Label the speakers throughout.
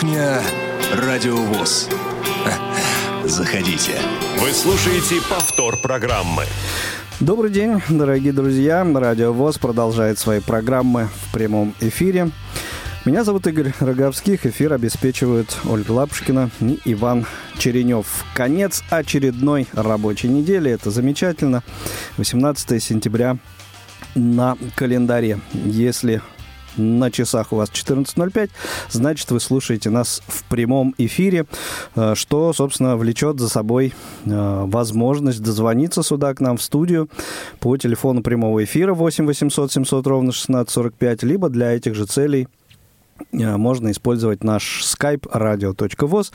Speaker 1: Кухня Радиовоз. Заходите.
Speaker 2: Вы слушаете повтор программы.
Speaker 3: Добрый день, дорогие друзья. Радио ВОЗ продолжает свои программы в прямом эфире. Меня зовут Игорь Роговских. Эфир обеспечивают Ольга Лапушкина и Иван Черенев. Конец очередной рабочей недели. Это замечательно. 18 сентября на календаре. Если на часах у вас 14.05, значит, вы слушаете нас в прямом эфире, э, что, собственно, влечет за собой э, возможность дозвониться сюда к нам в студию по телефону прямого эфира 8 800 700 ровно 1645, либо для этих же целей – можно использовать наш skype radio.voz.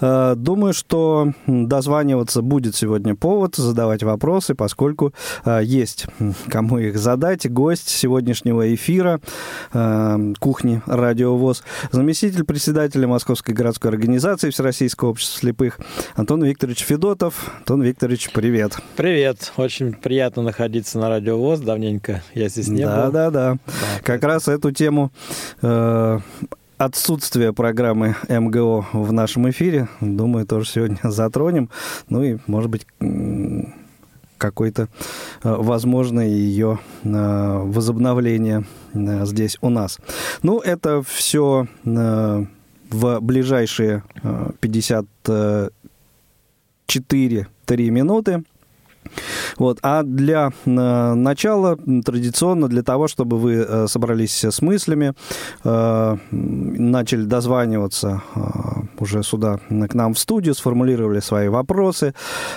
Speaker 3: Э, думаю, что дозваниваться будет сегодня повод задавать вопросы, поскольку э, есть кому их задать. Гость сегодняшнего эфира кухни Радиовоз, заместитель председателя Московской городской организации Всероссийского общества слепых Антон Викторович Федотов. Антон Викторович, привет.
Speaker 4: Привет. Очень приятно находиться на Радиовоз. Давненько я здесь не
Speaker 3: да,
Speaker 4: был.
Speaker 3: Да, да, да. Как раз эту тему отсутствие программы МГО в нашем эфире, думаю, тоже сегодня затронем. Ну и, может быть, какое-то э, возможное ее э, возобновление э, здесь у нас. Ну, это все в ближайшие 54-3 минуты. Вот. А для э, начала, традиционно, для того, чтобы вы э, собрались с мыслями, э, начали дозваниваться э, уже сюда, к нам в студию, сформулировали свои вопросы,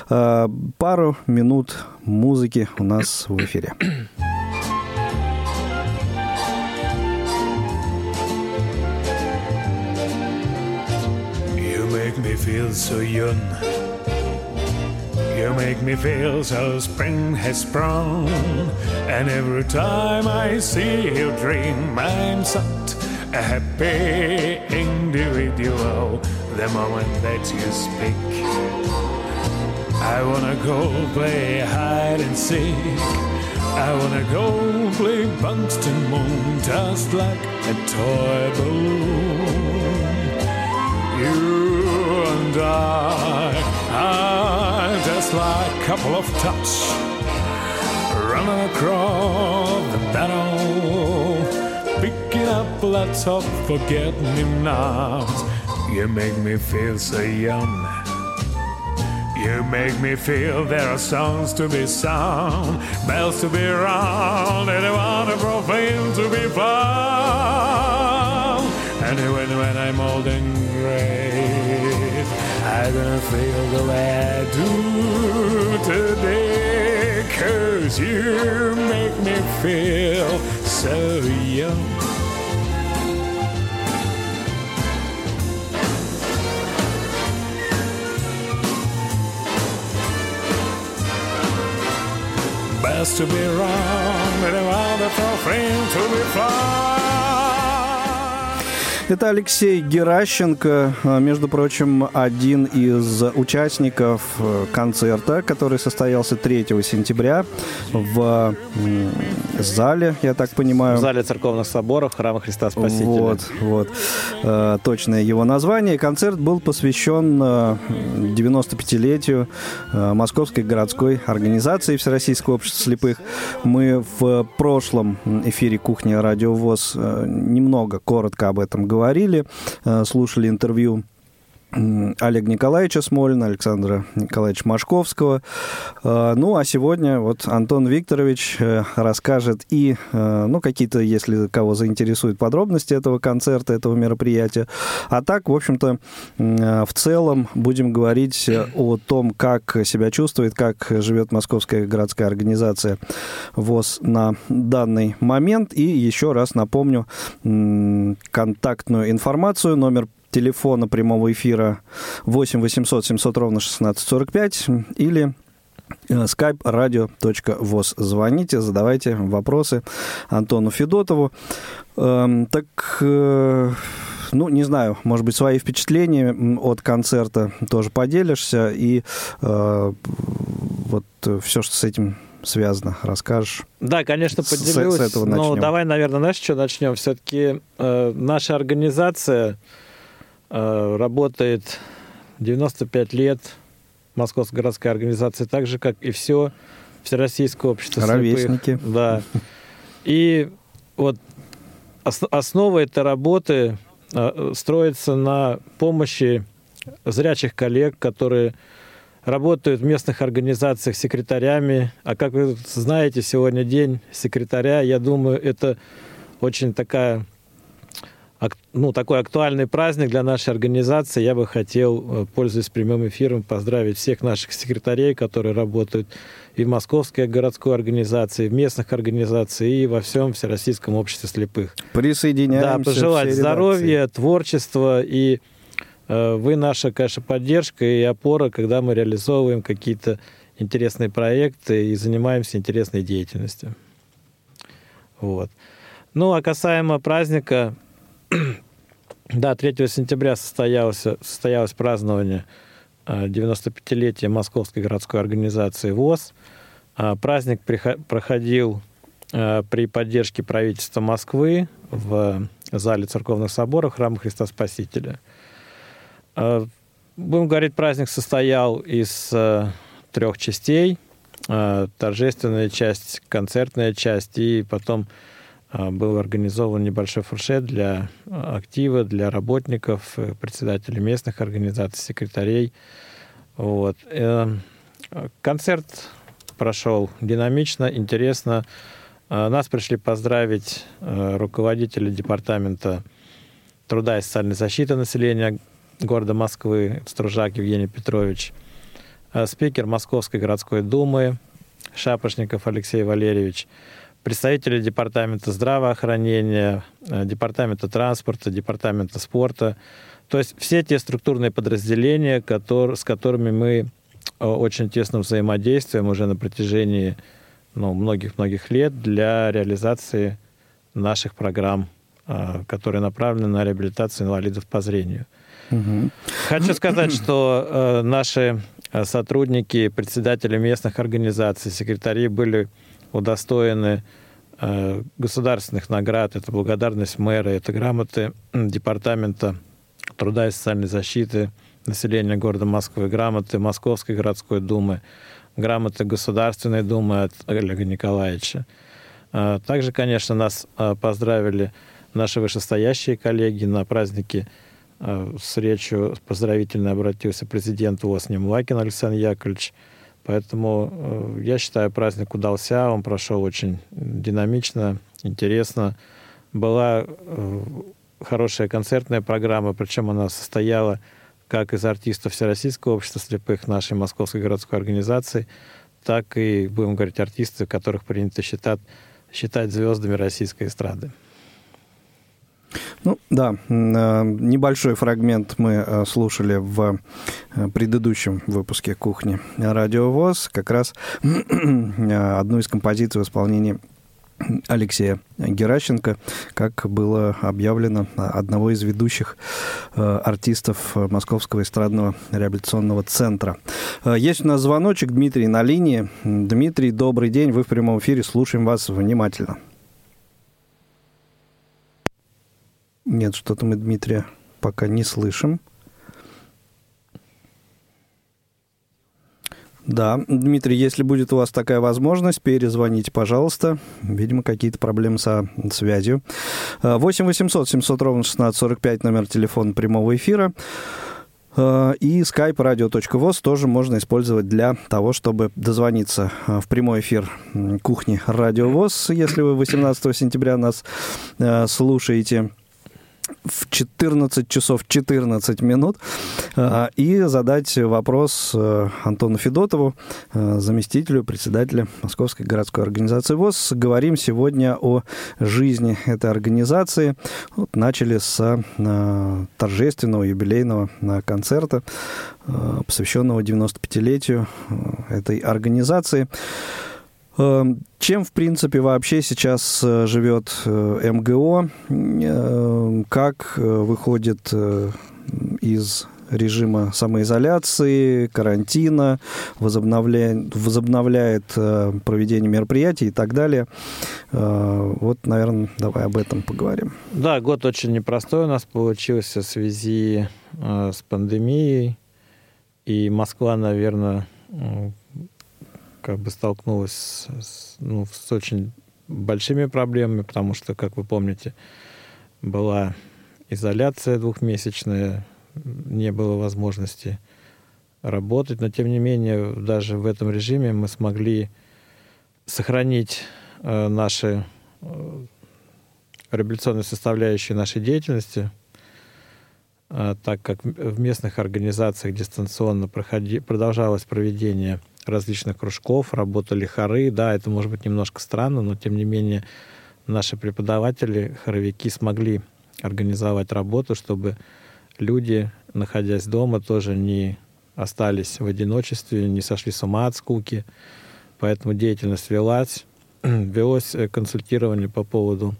Speaker 3: э, пару минут музыки у нас в эфире.
Speaker 5: Make me feel so young You make me feel so spring has sprung. And every time I see you dream, I'm such a happy individual the moment that you speak. I wanna go play hide and seek. I wanna go play Bunston Moon just like a toy balloon. You and I are just like a couple of tots running across the battle, picking up lots of forget-me-nots. You make me feel so young. You make me feel there are songs to be sung, bells to be rung, and a wonderful to be found. And when, when I'm old and gray, I'm gonna feel the way I do today. Cause you make me feel so young. Best to be wrong, but a wonderful friend to be found.
Speaker 3: Это Алексей Геращенко, а, между прочим, один из участников э, концерта, который состоялся 3 сентября в зале, я так понимаю.
Speaker 4: В зале церковных соборов Храма Христа Спасителя.
Speaker 3: Вот, вот. Э, точное его название. Концерт был посвящен 95-летию э, Московской городской организации Всероссийского общества слепых. Мы в прошлом эфире «Кухня Радио ВОЗ» немного, коротко об этом говорили говорили, э, слушали интервью Олега Николаевича Смолина, Александра Николаевича Машковского. Э, ну, а сегодня вот Антон Викторович э, расскажет и, ну, какие-то, если кого заинтересуют подробности этого концерта, этого мероприятия. А так, в общем-то, в целом будем говорить о том, как себя чувствует, как живет Московская городская организация ВОЗ на данный момент. И еще раз напомню контактную информацию. Номер телефона прямого эфира 8 800 700 ровно 1645 или э, skype radio.voz. Звоните, задавайте вопросы Антону Федотову. Эм, так, э, ну, не знаю, может быть, свои впечатления от концерта тоже поделишься. И э, вот все, что с этим связано, расскажешь?
Speaker 4: Да, конечно, поделюсь. С, с этого начнем. Ну, давай, наверное, знаешь, что начнем? Все-таки э, наша организация работает 95 лет Московской городской организации, так же, как и все Всероссийское общество
Speaker 3: Ровесники.
Speaker 4: слепых. Да. И вот основа этой работы э, строится на помощи зрячих коллег, которые работают в местных организациях секретарями. А как вы знаете, сегодня день секретаря, я думаю, это очень такая ну, такой актуальный праздник для нашей организации. Я бы хотел, э, пользуясь прямым эфиром, поздравить всех наших секретарей, которые работают и в Московской городской организации, и в местных организациях, и во всем Всероссийском обществе слепых.
Speaker 3: Присоединяемся.
Speaker 4: Да, пожелать здоровья, творчества, и э, вы наша, конечно, поддержка и опора, когда мы реализовываем какие-то интересные проекты и занимаемся интересной деятельностью. Вот. Ну, а касаемо праздника, да, 3 сентября состоялось, состоялось празднование 95-летия э, Московской городской организации ВОЗ. А, праздник проходил э, при поддержке правительства Москвы в зале церковных соборов храма Христа Спасителя. Будем говорить, праздник состоял из трех частей. Торжественная часть, концертная часть и потом а, был организован небольшой фуршет для а, актива, для работников, э, председателей местных организаций, секретарей. Вот. Э, концерт прошел динамично, интересно. А, нас пришли поздравить э, руководители департамента труда и социальной защиты населения города Москвы Стружак Евгений Петрович, спикер Московской городской думы Шапошников Алексей Валерьевич – представители департамента здравоохранения, э, департамента транспорта, департамента спорта. То есть все те структурные подразделения, которые, с которыми мы э, очень тесно взаимодействуем уже на протяжении ну, многих-многих лет для реализации наших программ, э, которые направлены на реабилитацию инвалидов по зрению. Угу. Хочу сказать, что наши сотрудники, председатели местных организаций, секретари были удостоены э, государственных наград. Это благодарность мэра, это грамоты Департамента труда и социальной защиты населения города Москвы, грамоты Московской городской думы, грамоты Государственной думы от Олега Николаевича. Э, также, конечно, нас э, поздравили наши вышестоящие коллеги на празднике с речью поздравительно обратился президент ВОЗ Немлакин Александр Яковлевич – Поэтому э, я считаю, праздник удался, он прошел очень динамично, интересно. Была э, хорошая концертная программа, причем она состояла как из артистов Всероссийского общества слепых нашей Московской городской организации, так и, будем говорить, артисты, которых принято считать, считать звездами российской эстрады.
Speaker 3: Ну да, э, небольшой фрагмент мы э, слушали в э, предыдущем выпуске «Кухни Радио ВОЗ», как раз одну из композиций в исполнении Алексея Геращенко, как было объявлено, одного из ведущих артистов Московского эстрадного реабилитационного центра. Есть у нас звоночек, Дмитрий на линии. Дмитрий, добрый день, вы в прямом эфире, слушаем вас внимательно. Нет, что-то мы Дмитрия пока не слышим. Да, Дмитрий, если будет у вас такая возможность, перезвоните, пожалуйста. Видимо, какие-то проблемы со связью. 8 800 700 ровно 1645 номер телефона прямого эфира. А, и skype radio.voz тоже можно использовать для того, чтобы дозвониться а, в прямой эфир кухни Радио ВОЗ, если вы 18 сентября нас а, слушаете в 14 часов 14 минут а, и задать вопрос э, Антону Федотову, э, заместителю председателя Московской городской организации ВОЗ. Говорим сегодня о жизни этой организации. Вот начали с э, торжественного юбилейного концерта, посвященного 95-летию этой организации. Эм, чем, в принципе, вообще сейчас э, живет э, МГО? Эм, как э, выходит из режима самоизоляции, карантина, возобновляет, возобновляет проведение мероприятий и так далее. Вот, наверное, давай об этом поговорим.
Speaker 4: Да, год очень непростой у нас получился в связи с пандемией. И Москва, наверное, как бы столкнулась с, ну, с очень большими проблемами, потому что, как вы помните, была изоляция двухмесячная, не было возможности работать, но тем не менее даже в этом режиме мы смогли сохранить э, наши э, революционные составляющие нашей деятельности, э, так как в местных организациях дистанционно проходи, продолжалось проведение различных кружков, работали хоры. Да, это может быть немножко странно, но тем не менее наши преподаватели, хоровики смогли организовать работу, чтобы люди, находясь дома, тоже не остались в одиночестве, не сошли с ума от скуки. Поэтому деятельность велась. Велось э, консультирование по поводу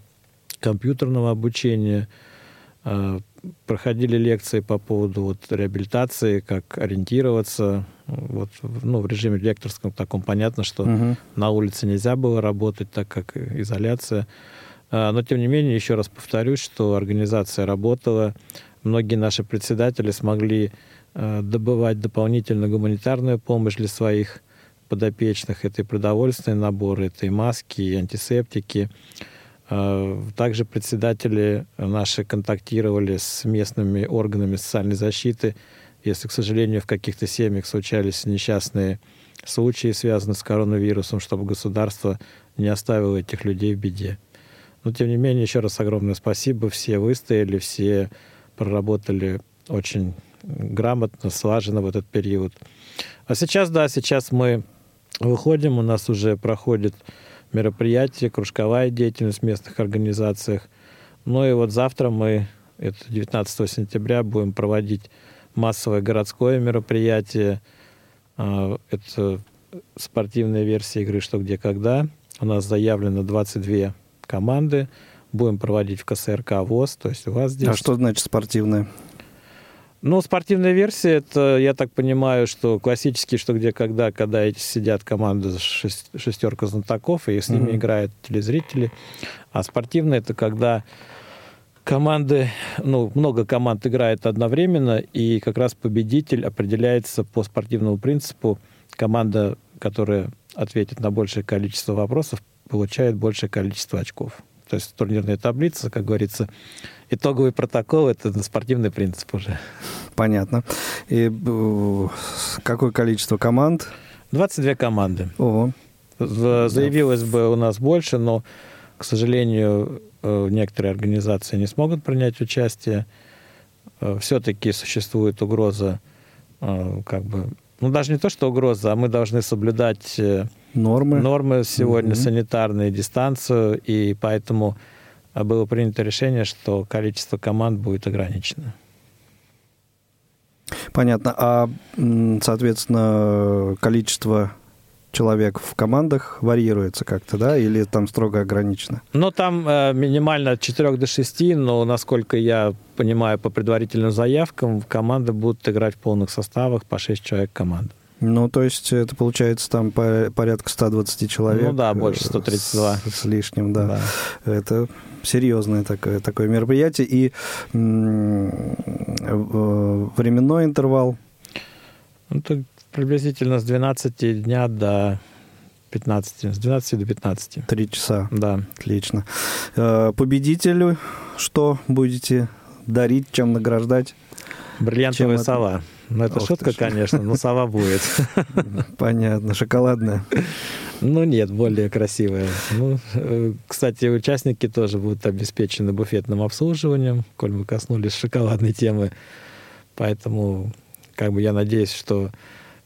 Speaker 4: компьютерного обучения, э, проходили лекции по поводу вот, реабилитации, как ориентироваться. Вот, ну, в режиме лекторском таком понятно, что угу. на улице нельзя было работать, так как изоляция. А, но, тем не менее, еще раз повторюсь, что организация работала. Многие наши председатели смогли а, добывать дополнительную гуманитарную помощь для своих подопечных. Это и продовольственные наборы, это и маски, и антисептики. А, также председатели наши контактировали с местными органами социальной защиты. Если, к сожалению, в каких-то семьях случались несчастные случаи, связанные с коронавирусом, чтобы государство не оставило этих людей в беде. Но, тем не менее, еще раз огромное спасибо. Все выстояли, все проработали очень грамотно, слаженно в этот период. А сейчас, да, сейчас мы выходим, у нас уже проходит мероприятие, кружковая деятельность в местных организациях. Ну и вот завтра мы, это 19 сентября, будем проводить массовое городское мероприятие. А, это спортивная версия игры «Что, где, когда». У нас заявлено 22 команды. Будем проводить в КСРК ВОЗ, то есть у вас здесь...
Speaker 3: А что значит спортивная?
Speaker 4: Ну, спортивная версия, это, я так понимаю, что классический «Что, где, когда», когда эти сидят команды шестерка знатоков, и с mm-hmm. ними играют телезрители. А спортивная – это когда команды, ну, много команд играет одновременно, и как раз победитель определяется по спортивному принципу. Команда, которая ответит на большее количество вопросов, получает большее количество очков. То есть турнирная таблица, как говорится, итоговый протокол – это спортивный принцип уже.
Speaker 3: Понятно. И э, какое количество команд?
Speaker 4: 22 команды. Ого. Заявилось бы у нас больше, но, к сожалению, э, некоторые организации не смогут принять участие. Э, Все-таки существует угроза как бы ну, даже не то, что угроза, а мы должны соблюдать нормы, нормы сегодня, mm-hmm. санитарные, дистанцию, и поэтому а, было принято решение, что количество команд будет ограничено.
Speaker 3: Понятно. А, соответственно, количество человек в командах варьируется как-то, да, или там строго ограничено?
Speaker 4: Ну, там э, минимально от 4 до 6, но, насколько я понимаю, по предварительным заявкам, команды будут играть в полных составах по 6 человек команд.
Speaker 3: Ну, то есть это получается там по, порядка 120 человек. Ну
Speaker 4: да, больше 132.
Speaker 3: С, с лишним, да. да. Это серьезное такое, такое мероприятие. И м- временной интервал?
Speaker 4: Ну, Приблизительно с 12 дня до 15, с 12 до 15.
Speaker 3: Три часа.
Speaker 4: Да.
Speaker 3: Отлично. Э, победителю что будете дарить, чем награждать?
Speaker 4: Бриллиантовая чем сова. Это... Ну, это Ох шутка, конечно, но сова будет.
Speaker 3: Понятно. Шоколадная?
Speaker 4: Ну, нет, более красивая. Ну, э, кстати, участники тоже будут обеспечены буфетным обслуживанием, коль мы коснулись шоколадной темы. Поэтому, как бы, я надеюсь, что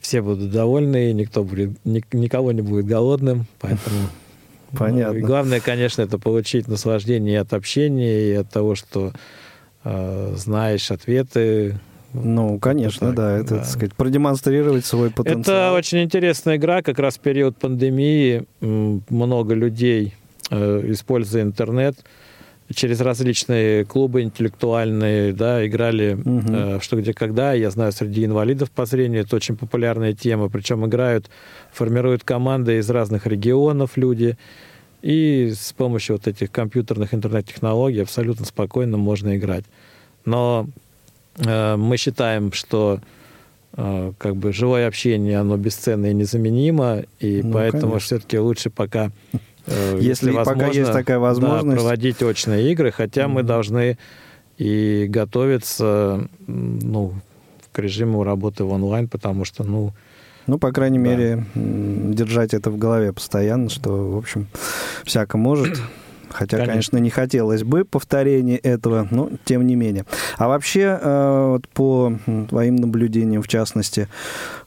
Speaker 4: все будут довольны, никто будет, никого не будет голодным, поэтому...
Speaker 3: Понятно.
Speaker 4: Ну, и главное, конечно, это получить наслаждение от общения, и от того, что э, знаешь ответы.
Speaker 3: Ну, конечно, так, да, это, да. так сказать, продемонстрировать свой потенциал.
Speaker 4: Это очень интересная игра, как раз в период пандемии много людей, э, используя интернет, через различные клубы интеллектуальные, да, играли угу. э, что где когда. Я знаю, среди инвалидов по зрению это очень популярная тема. Причем играют, формируют команды из разных регионов люди. И с помощью вот этих компьютерных интернет-технологий абсолютно спокойно можно играть. Но мы считаем, что э, как бы живое общение, оно бесценно и незаменимо, и ну, поэтому все-таки лучше пока
Speaker 3: Э, если, если возможно, пока есть такая возможность.
Speaker 4: Да, проводить очные игры, хотя mm-hmm. мы должны и готовиться ну, к режиму работы в онлайн, потому что, ну...
Speaker 3: Ну, по крайней да. мере, держать это в голове постоянно, что, в общем, всяко может. Хотя, конечно. конечно, не хотелось бы повторения этого, но тем не менее. А вообще, э, вот по твоим наблюдениям, в частности,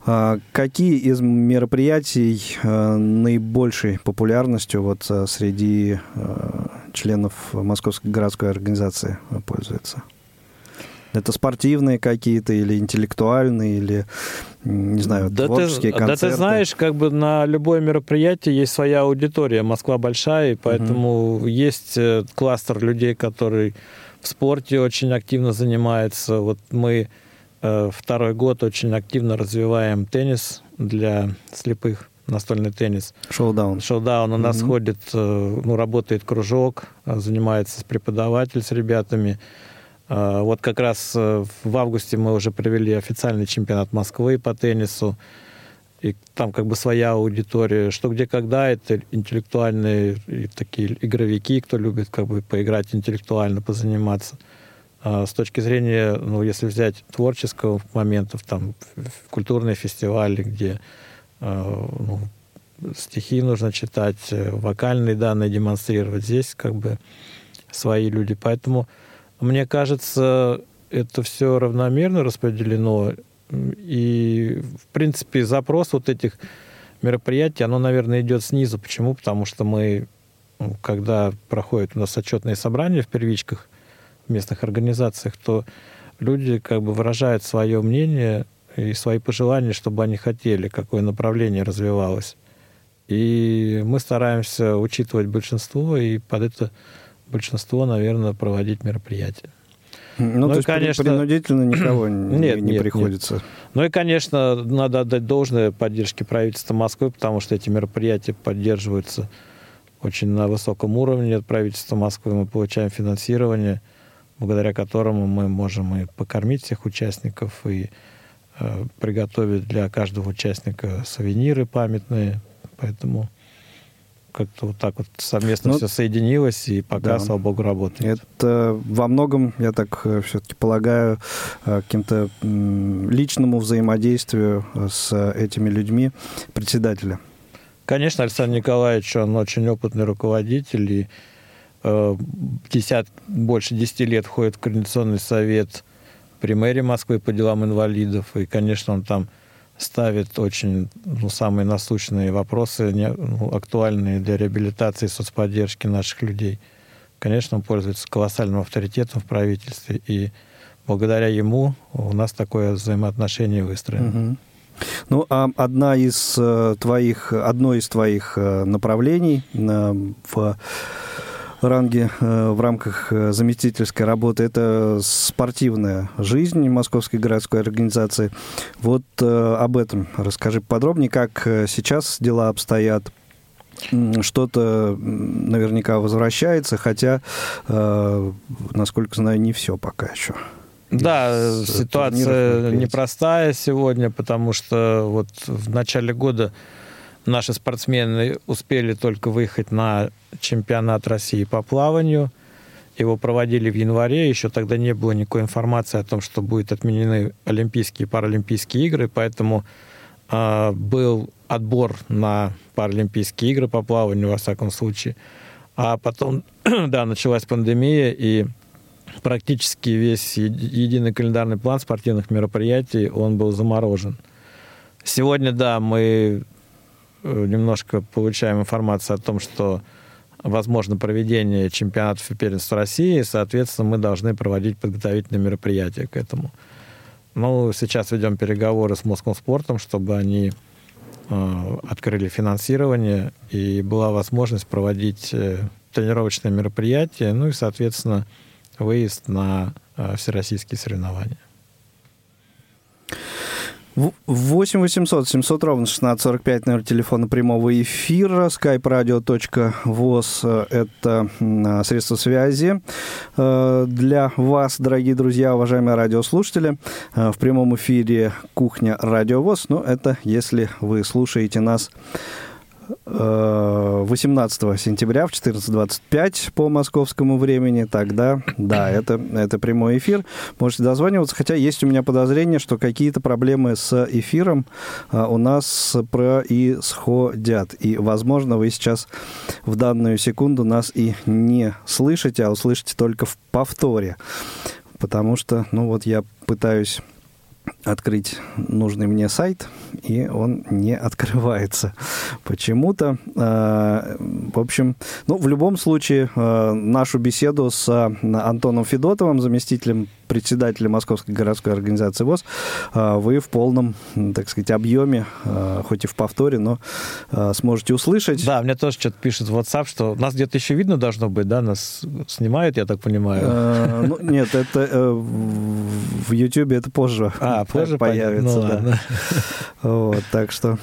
Speaker 3: э, какие из мероприятий э, наибольшей популярностью вот среди членов Московской городской организации пользуются? Это спортивные какие-то или интеллектуальные, или, не знаю, да творческие
Speaker 4: ты,
Speaker 3: концерты?
Speaker 4: Да ты знаешь, как бы на любое мероприятие есть своя аудитория. Москва большая, и поэтому угу. есть э, кластер людей, который в спорте очень активно занимается. Вот мы э, второй год очень активно развиваем теннис для слепых настольный теннис.
Speaker 3: Шоудаун.
Speaker 4: Шоудаун. У нас mm ходит, э, ну, работает кружок, занимается преподаватель с ребятами. А, вот как раз э, в августе мы уже провели официальный чемпионат Москвы по теннису. И там как бы своя аудитория. Что где когда это интеллектуальные такие игровики, кто любит как бы поиграть интеллектуально, позаниматься. А с точки зрения, ну, если взять творческого моментов, там культурные фестивали, где а, ну, стихи нужно читать, э, вокальные данные демонстрировать, здесь как бы свои люди. Поэтому мне кажется, это все равномерно распределено. И, в принципе, запрос вот этих мероприятий, оно, наверное, идет снизу. Почему? Потому что мы, когда проходят у нас отчетные собрания в первичках в местных организациях, то люди как бы выражают свое мнение и свои пожелания, чтобы они хотели, какое направление развивалось. И мы стараемся учитывать большинство и под это большинство, наверное, проводить мероприятия.
Speaker 3: Ну, ну то и, есть конечно, принудительно никого нет, не нет, приходится. Нет.
Speaker 4: Ну и, конечно, надо отдать должное поддержке правительства Москвы, потому что эти мероприятия поддерживаются очень на высоком уровне от правительства Москвы. Мы получаем финансирование, благодаря которому мы можем и покормить всех участников, и э, приготовить для каждого участника сувениры памятные. Поэтому как-то вот так вот совместно ну, все соединилось, и пока, да. слава богу, работает.
Speaker 3: Это во многом, я так э, все-таки полагаю, э, каким-то личному взаимодействию э, с этими людьми председателя.
Speaker 4: Конечно, Александр Николаевич, он очень опытный руководитель, и э, десят, больше десяти лет входит в Координационный совет при мэрии Москвы по делам инвалидов, и, конечно, он там ставит очень ну, самые насущные вопросы, не, ну, актуальные для реабилитации и соцподдержки наших людей. Конечно, он пользуется колоссальным авторитетом в правительстве, и благодаря ему у нас такое взаимоотношение выстроено.
Speaker 3: Угу. Ну, а одна из э, твоих, одно из твоих э, направлений э, в ранге э, в рамках э, заместительской работы. Это спортивная жизнь Московской городской организации. Вот э, об этом расскажи подробнее, как сейчас дела обстоят. Что-то наверняка возвращается, хотя, насколько знаю, не все пока еще.
Speaker 4: Да, ситуация непростая сегодня, потому что вот в начале года наши спортсмены успели только выехать на чемпионат России по плаванию. Его проводили в январе, еще тогда не было никакой информации о том, что будут отменены Олимпийские и Паралимпийские игры, поэтому э, был отбор на Паралимпийские игры по плаванию, во всяком случае. А потом, да, началась пандемия, и практически весь единый календарный план спортивных мероприятий, он был заморожен. Сегодня, да, мы немножко получаем информацию о том, что возможно проведение чемпионатов и первенств России, и, соответственно, мы должны проводить подготовительные мероприятия к этому. Ну, сейчас ведем переговоры с Москвоспортом, чтобы они э, открыли финансирование, и была возможность проводить э, тренировочное мероприятие, ну и, соответственно, выезд на всероссийские соревнования.
Speaker 3: 8 800 700 ровно 1645, номер телефона прямого эфира, skype-radio.voz, это средство связи э, для вас, дорогие друзья, уважаемые радиослушатели. Э, в прямом эфире «Кухня Радио ВОЗ», но это если вы слушаете нас 18 э, сентября в 14.25 по московскому времени, тогда, да, это, это прямой эфир. Можете дозваниваться, хотя есть у меня подозрение, что какие-то проблемы с эфиром э, у нас происходят. И, возможно, вы сейчас в данную секунду нас и не слышите, а услышите только в повторе. Потому что, ну вот я пытаюсь открыть нужный мне сайт, и он не открывается почему-то. А, в общем, ну, в любом случае, а, нашу беседу с а, Антоном Федотовым, заместителем председателя Московской городской организации ВОЗ, вы в полном, так сказать, объеме, хоть и в повторе, но сможете услышать.
Speaker 4: Да, мне тоже что-то пишет в WhatsApp, что нас где-то еще видно должно быть, да, нас снимают, я так понимаю.
Speaker 3: Ну, нет, это э, в YouTube это позже.
Speaker 4: А, позже появится,
Speaker 3: ну, да. Вот, так что...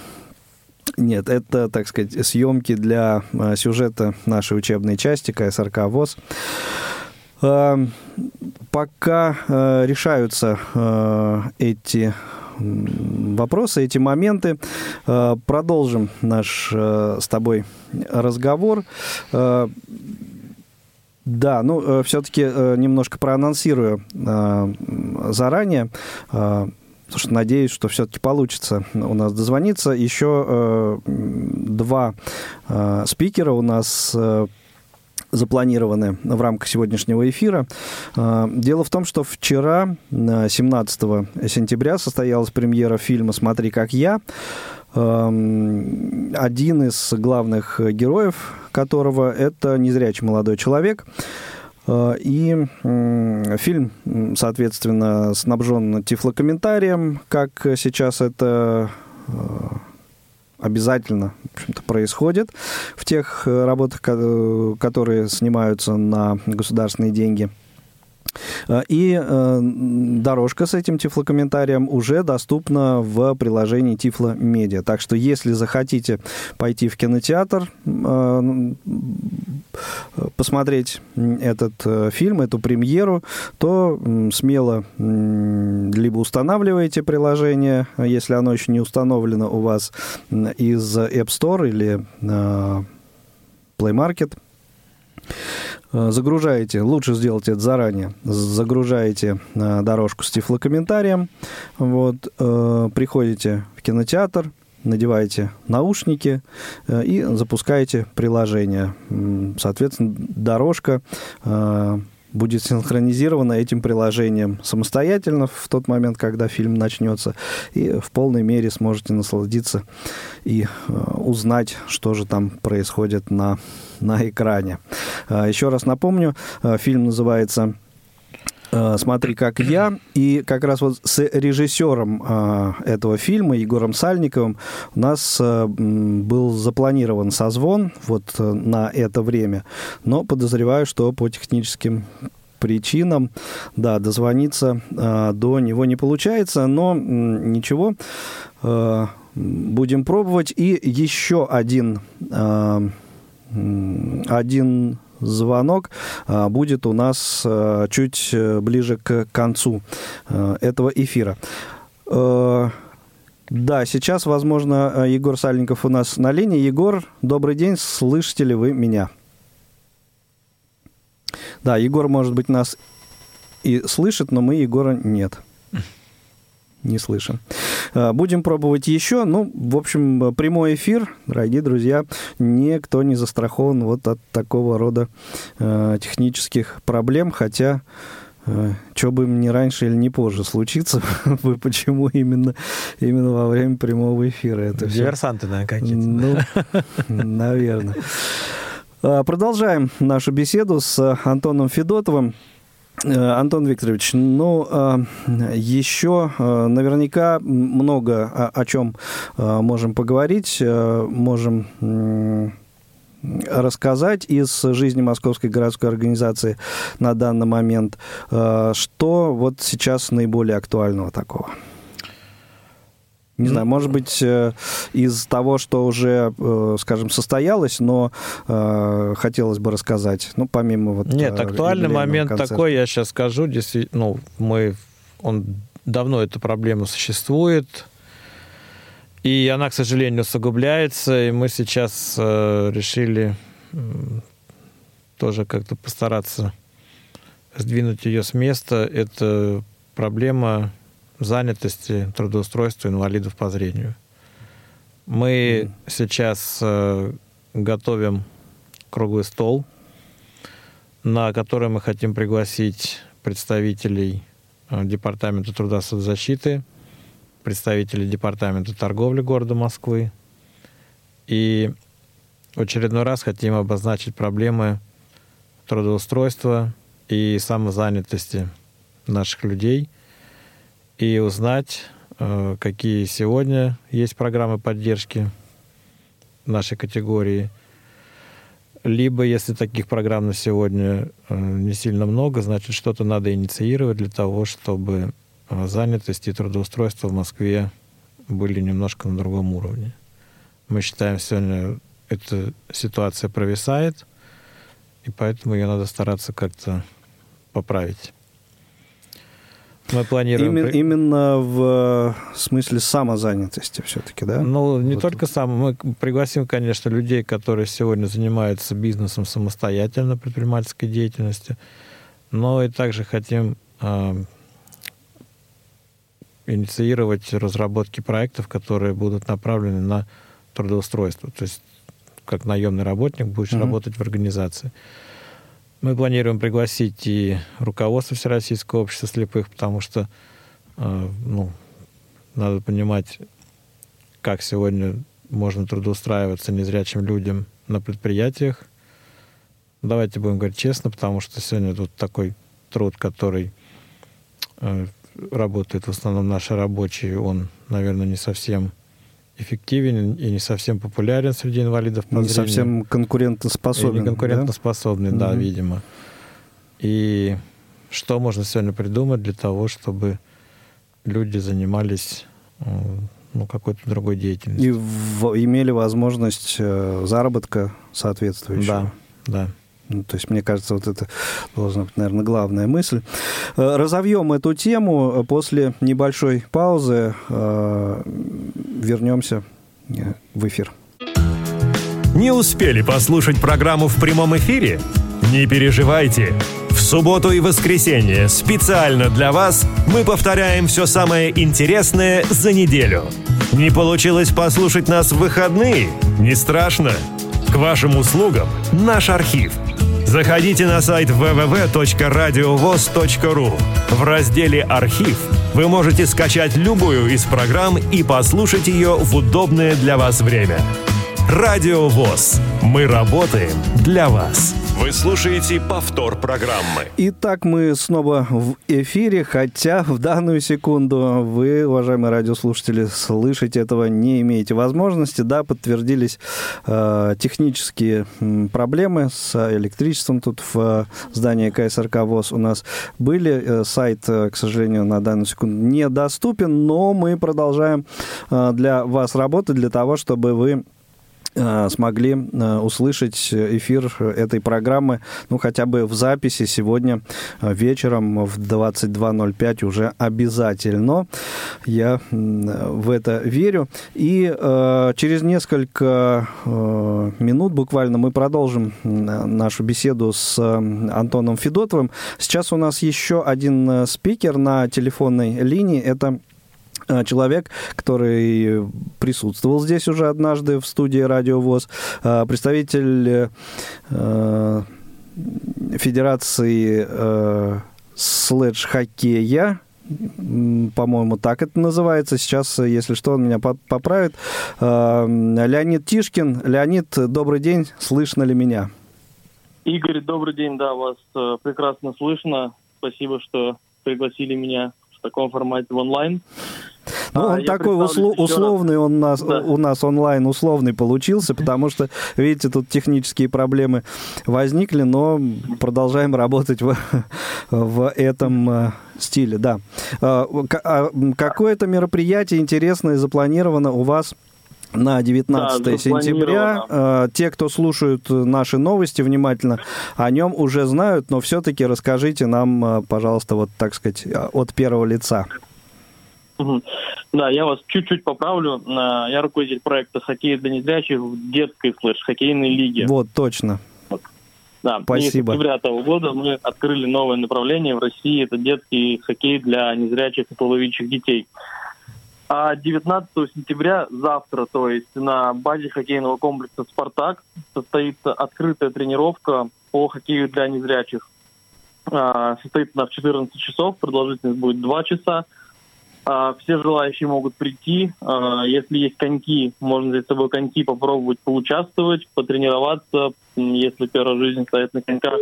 Speaker 3: Нет, это, так сказать, съемки для а, сюжета нашей учебной части КСРК ВОЗ. А, пока а, решаются эти вопросы, эти моменты. Продолжим наш с тобой разговор. Да, ну, все-таки немножко проанонсирую заранее. Потому что надеюсь, что все-таки получится у нас дозвониться. Еще э, два э, спикера у нас э, запланированы в рамках сегодняшнего эфира. Э, дело в том, что вчера, 17 сентября, состоялась премьера фильма «Смотри, как я». Эм, один из главных героев которого это незрячий молодой человек, Э, и фильм, соответственно, снабжен тифлокомментарием, как сейчас это э, обязательно происходит в тех э, работах, которые снимаются на государственные деньги – и э, дорожка с этим тифлокомментарием уже доступна в приложении Тифло Медиа. Так что, если захотите пойти в кинотеатр, э, посмотреть этот фильм, эту премьеру, то смело либо устанавливаете приложение, если оно еще не установлено у вас из App Store или Play Market, Э, загружаете, лучше сделать это заранее, загружаете э, дорожку с тифлокомментарием, вот, э, приходите в кинотеатр, надеваете наушники и запускаете приложение. Соответственно, дорожка будет синхронизирована этим приложением самостоятельно в тот момент, когда фильм начнется, и в полной мере сможете насладиться и узнать, что же там происходит на на экране. А, еще раз напомню, а, фильм называется «Смотри, как я». И как раз вот с режиссером этого фильма, Егором Сальниковым, у нас был запланирован созвон вот на это время. Но подозреваю, что по техническим причинам, да, дозвониться до него не получается, но ничего, будем пробовать. И еще один один звонок а, будет у нас а, чуть э, ближе к концу а, этого эфира. Э, да, сейчас, возможно, Егор Сальников у нас на линии. Егор, добрый день, слышите ли вы меня? Да, Егор, может быть, нас и слышит, но мы Егора нет не слышим. А, будем пробовать еще. Ну, в общем, прямой эфир, дорогие друзья, никто не застрахован вот от такого рода э, технических проблем, хотя э, что бы им не раньше или не позже случится, почему именно, именно во время прямого эфира это
Speaker 4: Диверсанты, наверное, какие-то.
Speaker 3: Ну, наверное. Продолжаем нашу беседу с Антоном Федотовым. Э, Антон Викторович, ну, э, еще э, наверняка много о чем можем поговорить, можем рассказать из жизни Московской городской организации на данный момент, что вот сейчас наиболее актуального такого? Не знаю, может быть, э, из того, что уже, э, скажем, состоялось, но э, хотелось бы рассказать, ну, помимо вот...
Speaker 4: Нет, актуальный момент концерта. такой, я сейчас скажу, действительно, ну, мы, он давно эта проблема существует, и она, к сожалению, усугубляется, и мы сейчас решили тоже как-то постараться сдвинуть ее с места. Это проблема занятости, трудоустройства инвалидов по зрению. Мы mm. сейчас э, готовим круглый стол, на который мы хотим пригласить представителей э, Департамента труда соцзащиты, представителей Департамента торговли города Москвы. И в очередной раз хотим обозначить проблемы трудоустройства и самозанятости наших людей – и узнать, э, какие сегодня есть программы поддержки нашей категории. Либо, если таких программ на сегодня э, не сильно много, значит, что-то надо инициировать для того, чтобы э, занятость и трудоустройство в Москве были немножко на другом уровне. Мы считаем, сегодня эта ситуация провисает, и поэтому ее надо стараться как-то поправить. Мы планируем...
Speaker 3: Именно, именно в смысле самозанятости все-таки, да?
Speaker 4: Ну, не вот. только сам. Мы пригласим, конечно, людей, которые сегодня занимаются бизнесом самостоятельно, предпринимательской деятельностью, но и также хотим э, инициировать разработки проектов, которые будут направлены на трудоустройство. То есть как наемный работник будешь mm-hmm. работать в организации. Мы планируем пригласить и руководство Всероссийского общества слепых, потому что э, ну, надо понимать, как сегодня можно трудоустраиваться незрячим людям на предприятиях. Давайте будем говорить честно, потому что сегодня тут такой труд, который э, работает в основном наши рабочие, он, наверное, не совсем эффективен и не совсем популярен среди инвалидов
Speaker 3: по Не зрению. совсем конкурентоспособен. И не
Speaker 4: конкурентоспособный, да, да видимо. И что можно сегодня придумать для того, чтобы люди занимались э, ну, какой-то другой деятельностью.
Speaker 3: И в, имели возможность э, заработка соответствующего.
Speaker 4: Да, да.
Speaker 3: Ну, то есть, мне кажется, вот это должна быть, наверное, главная мысль. Э, разовьем эту тему после небольшой паузы. Э, вернемся э, в эфир.
Speaker 2: Не успели послушать программу в прямом эфире? Не переживайте. В субботу и воскресенье специально для вас мы повторяем все самое интересное за неделю. Не получилось послушать нас в выходные? Не страшно. К вашим услугам наш архив – Заходите на сайт www.radiovoz.ru. В разделе «Архив» вы можете скачать любую из программ и послушать ее в удобное для вас время. Радио ВОЗ. Мы работаем для вас. Вы слушаете повтор программы.
Speaker 3: Итак, мы снова в эфире, хотя в данную секунду вы, уважаемые радиослушатели, слышать этого не имеете возможности. Да, подтвердились э, технические проблемы с электричеством тут в э, здании КСРК ВОЗ у нас были. Э, сайт, э, к сожалению, на данную секунду недоступен, но мы продолжаем э, для вас работать для того, чтобы вы смогли э, услышать эфир этой программы, ну, хотя бы в записи сегодня э, вечером в 22.05 уже обязательно. Я в это верю. И э, через несколько э, минут буквально мы продолжим нашу беседу с Антоном Федотовым. Сейчас у нас еще один спикер на телефонной линии. Это Э, человек, который присутствовал здесь уже однажды в студии Радио ВОЗ, э, представитель э, Федерации слэдж-хоккея, по-моему, так это называется. Сейчас, если что, он меня поправит. Леонид Тишкин. Леонид, добрый день. Слышно ли меня?
Speaker 6: Игорь, добрый день. Да, вас прекрасно слышно. Спасибо, что пригласили меня таком формате в онлайн.
Speaker 3: Ну, он а, такой усло- условный, он нас, да. у нас онлайн условный получился, потому что, видите, тут технические проблемы возникли, но продолжаем работать в, в этом э, стиле, да. А, а, какое-то мероприятие интересное запланировано у вас на 19 да, сентября. Э, те, кто слушают наши новости внимательно, о нем уже знают, но все-таки расскажите нам, э, пожалуйста, вот так сказать, от первого лица.
Speaker 6: Да, я вас чуть-чуть поправлю. Я руководитель проекта «Хоккей для незрячих» в детской слэш-хоккейной лиге.
Speaker 3: Вот, точно.
Speaker 6: Да, Спасибо. И с октября того года мы открыли новое направление в России. Это детский хоккей для незрячих и половинчатых детей. А 19 сентября, завтра, то есть на базе хоккейного комплекса «Спартак» состоится открытая тренировка по хоккею для незрячих. А, состоится она в 14 часов, продолжительность будет 2 часа. А, все желающие могут прийти. А, если есть коньки, можно взять с собой коньки, попробовать поучаствовать, потренироваться. Если первая жизнь стоит на коньках,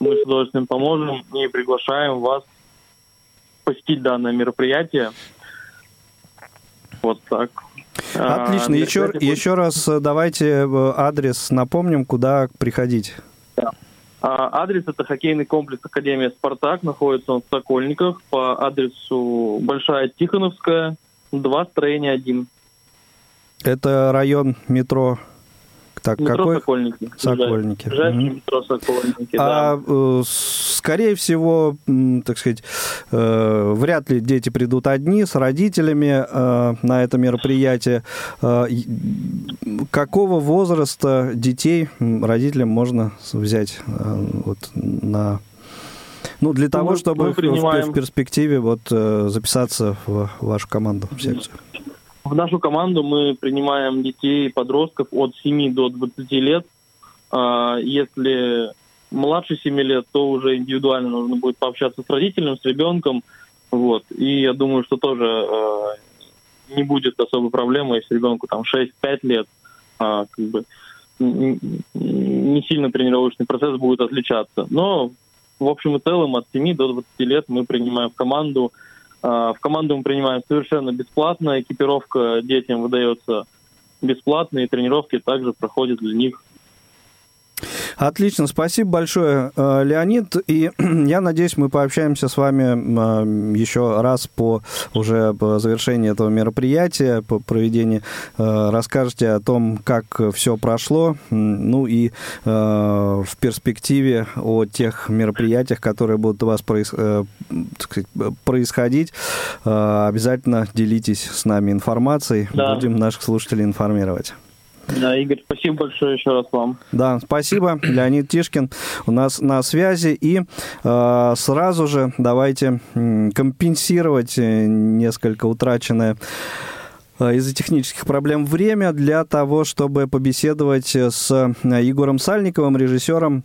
Speaker 6: мы с удовольствием поможем и приглашаем вас посетить данное мероприятие. Вот так.
Speaker 3: Отлично. А, еще, будет... еще раз э, давайте э, адрес напомним, куда приходить.
Speaker 6: Да. А, адрес это хоккейный комплекс Академия Спартак. Находится он в Сокольниках по адресу Большая Тихоновская, 2, строение 1.
Speaker 3: Это район метро так,
Speaker 6: метро
Speaker 3: какой?
Speaker 6: Сокольники.
Speaker 3: Сокольники.
Speaker 6: Угу. метро Сокольники,
Speaker 3: а, да. э, скорее всего, так сказать, э, вряд ли дети придут одни с родителями э, на это мероприятие. Э, какого возраста детей родителям можно взять э, вот, на ну, для того, мы, чтобы мы принимаем... в, перспективе вот, записаться в вашу команду, в секцию.
Speaker 6: В нашу команду мы принимаем детей и подростков от 7 до 20 лет. А, если младше 7 лет, то уже индивидуально нужно будет пообщаться с родителем, с ребенком. Вот. И я думаю, что тоже э, не будет особой проблемы, если ребенку там 6-5 лет, э, как бы не сильно тренировочный процесс будет отличаться. Но в общем и целом от 7 до 20 лет мы принимаем в команду а, в команду мы принимаем совершенно бесплатно, экипировка детям выдается бесплатно, и тренировки также проходят для них
Speaker 3: Отлично, спасибо большое, э, Леонид. И я надеюсь, мы пообщаемся с вами э, еще раз по уже по завершении этого мероприятия, по проведению. Э, расскажете о том, как все прошло, ну и в перспективе о тех мероприятиях, которые будут у вас происходить. Обязательно делитесь с нами информацией. Да. Будем наших слушателей информировать.
Speaker 6: Да, Игорь, спасибо большое еще раз вам.
Speaker 3: Да, спасибо. Леонид Тишкин у нас на связи. И э, сразу же давайте компенсировать э, несколько утраченное э, из-за технических проблем время для того, чтобы побеседовать с э, Егором Сальниковым, режиссером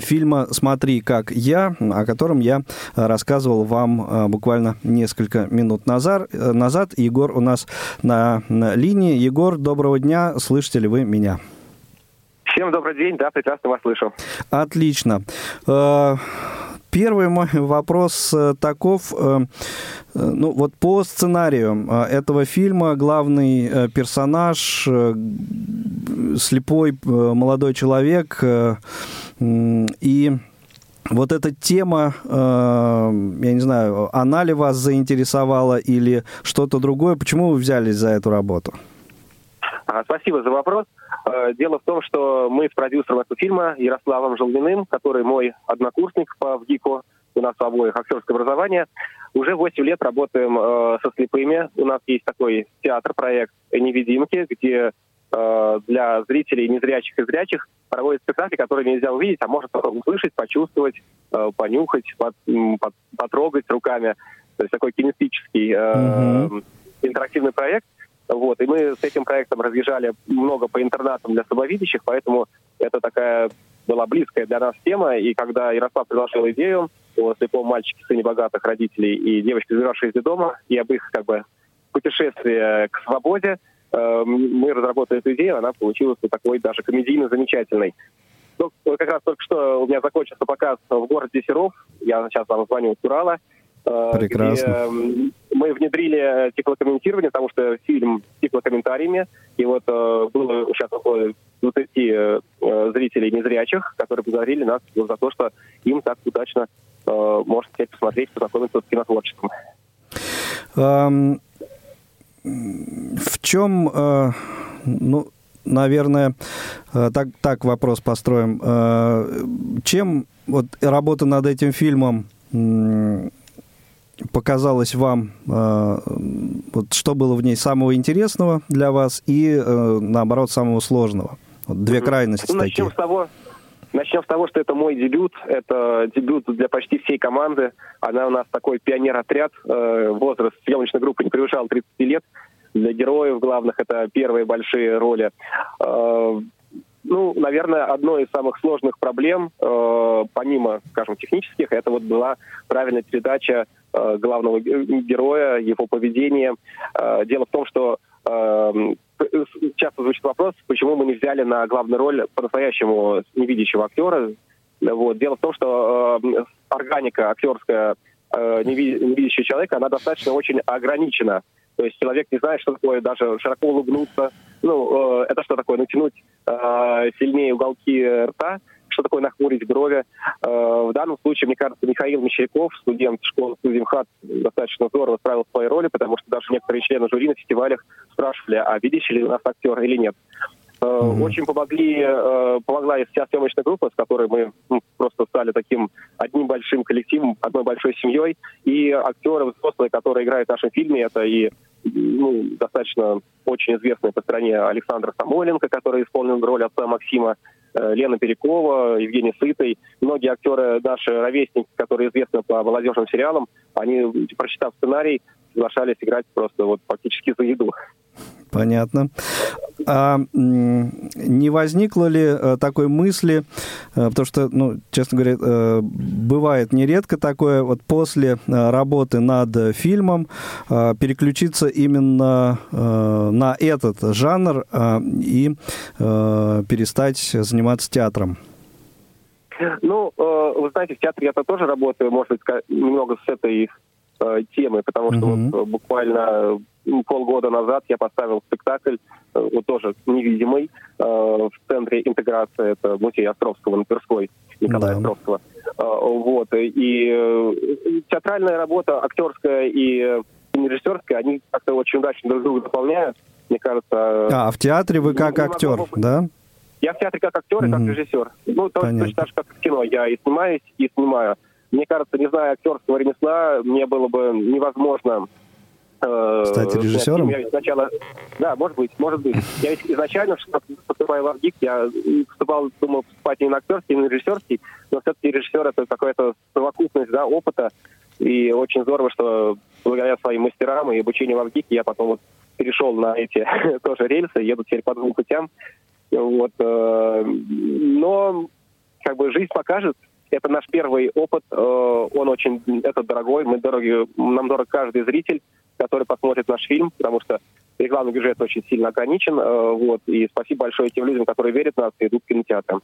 Speaker 3: фильма «Смотри, как я», о котором я рассказывал вам э, буквально несколько минут назад. Э, назад. Егор у нас на, на линии. Егор, доброго дня. Слышите ли вы меня?
Speaker 7: Всем добрый день, да, прекрасно вас слышу.
Speaker 3: Отлично. Первый мой вопрос таков. Ну, вот по сценарию этого фильма главный персонаж, слепой молодой человек, и вот эта тема, э, я не знаю, она ли вас заинтересовала или что-то другое? Почему вы взялись за эту работу?
Speaker 7: А, спасибо за вопрос. Э, дело в том, что мы с продюсером этого фильма Ярославом Желдиным, который мой однокурсник по ВГИКу, у нас у обоих актерское образование, уже 8 лет работаем э, со слепыми. У нас есть такой театр-проект «Невидимки», где Э, для зрителей незрячих и зрячих проводят спектакли, которые нельзя увидеть, а можно только услышать, почувствовать, э, понюхать, под, под, потрогать руками. То есть такой кинестический mm-hmm. интерактивный проект. Вот. И мы с этим проектом разъезжали много по интернатам для слабовидящих, поэтому это такая была близкая для нас тема. И когда Ярослав предложил идею о слепом мальчике, сыне богатых родителей и девочке, сбежавшей из дома, и об их как бы путешествии к свободе, Эм, мы разработали эту идею, она получилась вот такой даже комедийно замечательной. Ну, как раз только что у меня закончился показ в городе Серов. Я сейчас вам звоню с Урала.
Speaker 3: Прекрасно.
Speaker 7: Где мы внедрили стеклокомментирование, потому что фильм с стеклокомментариями, и вот было сейчас около 20 зрителей незрячих, которые благодарили нас за то, что им так удачно можно теперь посмотреть, познакомиться с кинотворчеством.
Speaker 3: Um, в чем, uh, ну, наверное, так, так вопрос построим. Чем вот работа над этим фильмом показалась вам, вот что было в ней самого интересного для вас и, наоборот, самого сложного? Вот две крайности
Speaker 7: ну,
Speaker 3: такие.
Speaker 7: Начнем с того, Начнем с того, что это мой дебют. Это дебют для почти всей команды. Она у нас такой пионер-отряд. Э, возраст съемочной группы не превышал 30 лет. Для героев главных это первые большие роли. Э, ну, наверное, одной из самых сложных проблем, э, помимо, скажем, технических, это вот была правильная передача главного героя, его поведения. Дело в том, что часто звучит вопрос, почему мы не взяли на главную роль по-настоящему невидящего актера. Вот. Дело в том, что э, органика актерская э, невидящего человека, она достаточно очень ограничена. То есть человек не знает, что такое даже широко улыбнуться. Ну, э, это что такое? Натянуть э, сильнее уголки рта что такое нахмурить брови. Э, в данном случае, мне кажется, Михаил Мещеряков, студент школы студии МХАТ, достаточно здорово справил свои роли, потому что даже некоторые члены жюри на фестивалях спрашивали, а видишь ли у нас актер или нет. Mm-hmm. Очень помогли, э, помогла и вся съемочная группа, с которой мы ну, просто стали таким одним большим коллективом, одной большой семьей. И актеры взрослые, которые играют в нашем фильме, это и ну, достаточно очень известный по стране Александр Самойленко, который исполнил роль отца Максима, Лена Перекова, Евгений Сытый, многие актеры, наши ровесники, которые известны по молодежным сериалам, они, прочитав сценарий, соглашались играть просто вот фактически за еду.
Speaker 3: Понятно. А не возникло ли э, такой мысли, э, потому что, ну, честно говоря, э, бывает нередко такое, вот после работы над фильмом переключиться именно на этот жанр и перестать заниматься театром?
Speaker 7: Ну, вы знаете, в театре я-то тоже работаю, может быть, немного с этой темы, потому что mm-hmm. вот буквально полгода назад я поставил спектакль, э, вот тоже невидимый, э, в центре интеграции, это музей Островского на Тверской, Николая да. Островского. Э, вот, и театральная работа, актерская и режиссерская, они как-то очень удачно друг друга дополняют, мне кажется.
Speaker 3: А, в театре вы как актер, да?
Speaker 7: Я в театре как актер и как режиссер. Ну, то, точно так же, как в кино. Я и снимаюсь, и снимаю. Мне кажется, не зная актерского ремесла, мне было бы невозможно
Speaker 3: Стать режиссером?
Speaker 7: Я изначально, да, может быть, может быть. Я изначально, поступая в Авгик, я поступал, думал, поступать не на актерский, не на режиссерский, но все-таки режиссер это какая-то совокупность да, опыта. И очень здорово, что благодаря своим мастерам и обучению в Авгике я потом вот перешел на эти тоже рельсы, еду теперь по двум путям. Вот, э, но как бы жизнь покажет, это наш первый опыт, э, он очень, это дорогой, мы дороги, нам дорог каждый зритель, который посмотрит наш фильм, потому что рекламный бюджет очень сильно ограничен. Э, вот, и спасибо большое тем людям, которые верят в нас и идут в кинотеатр.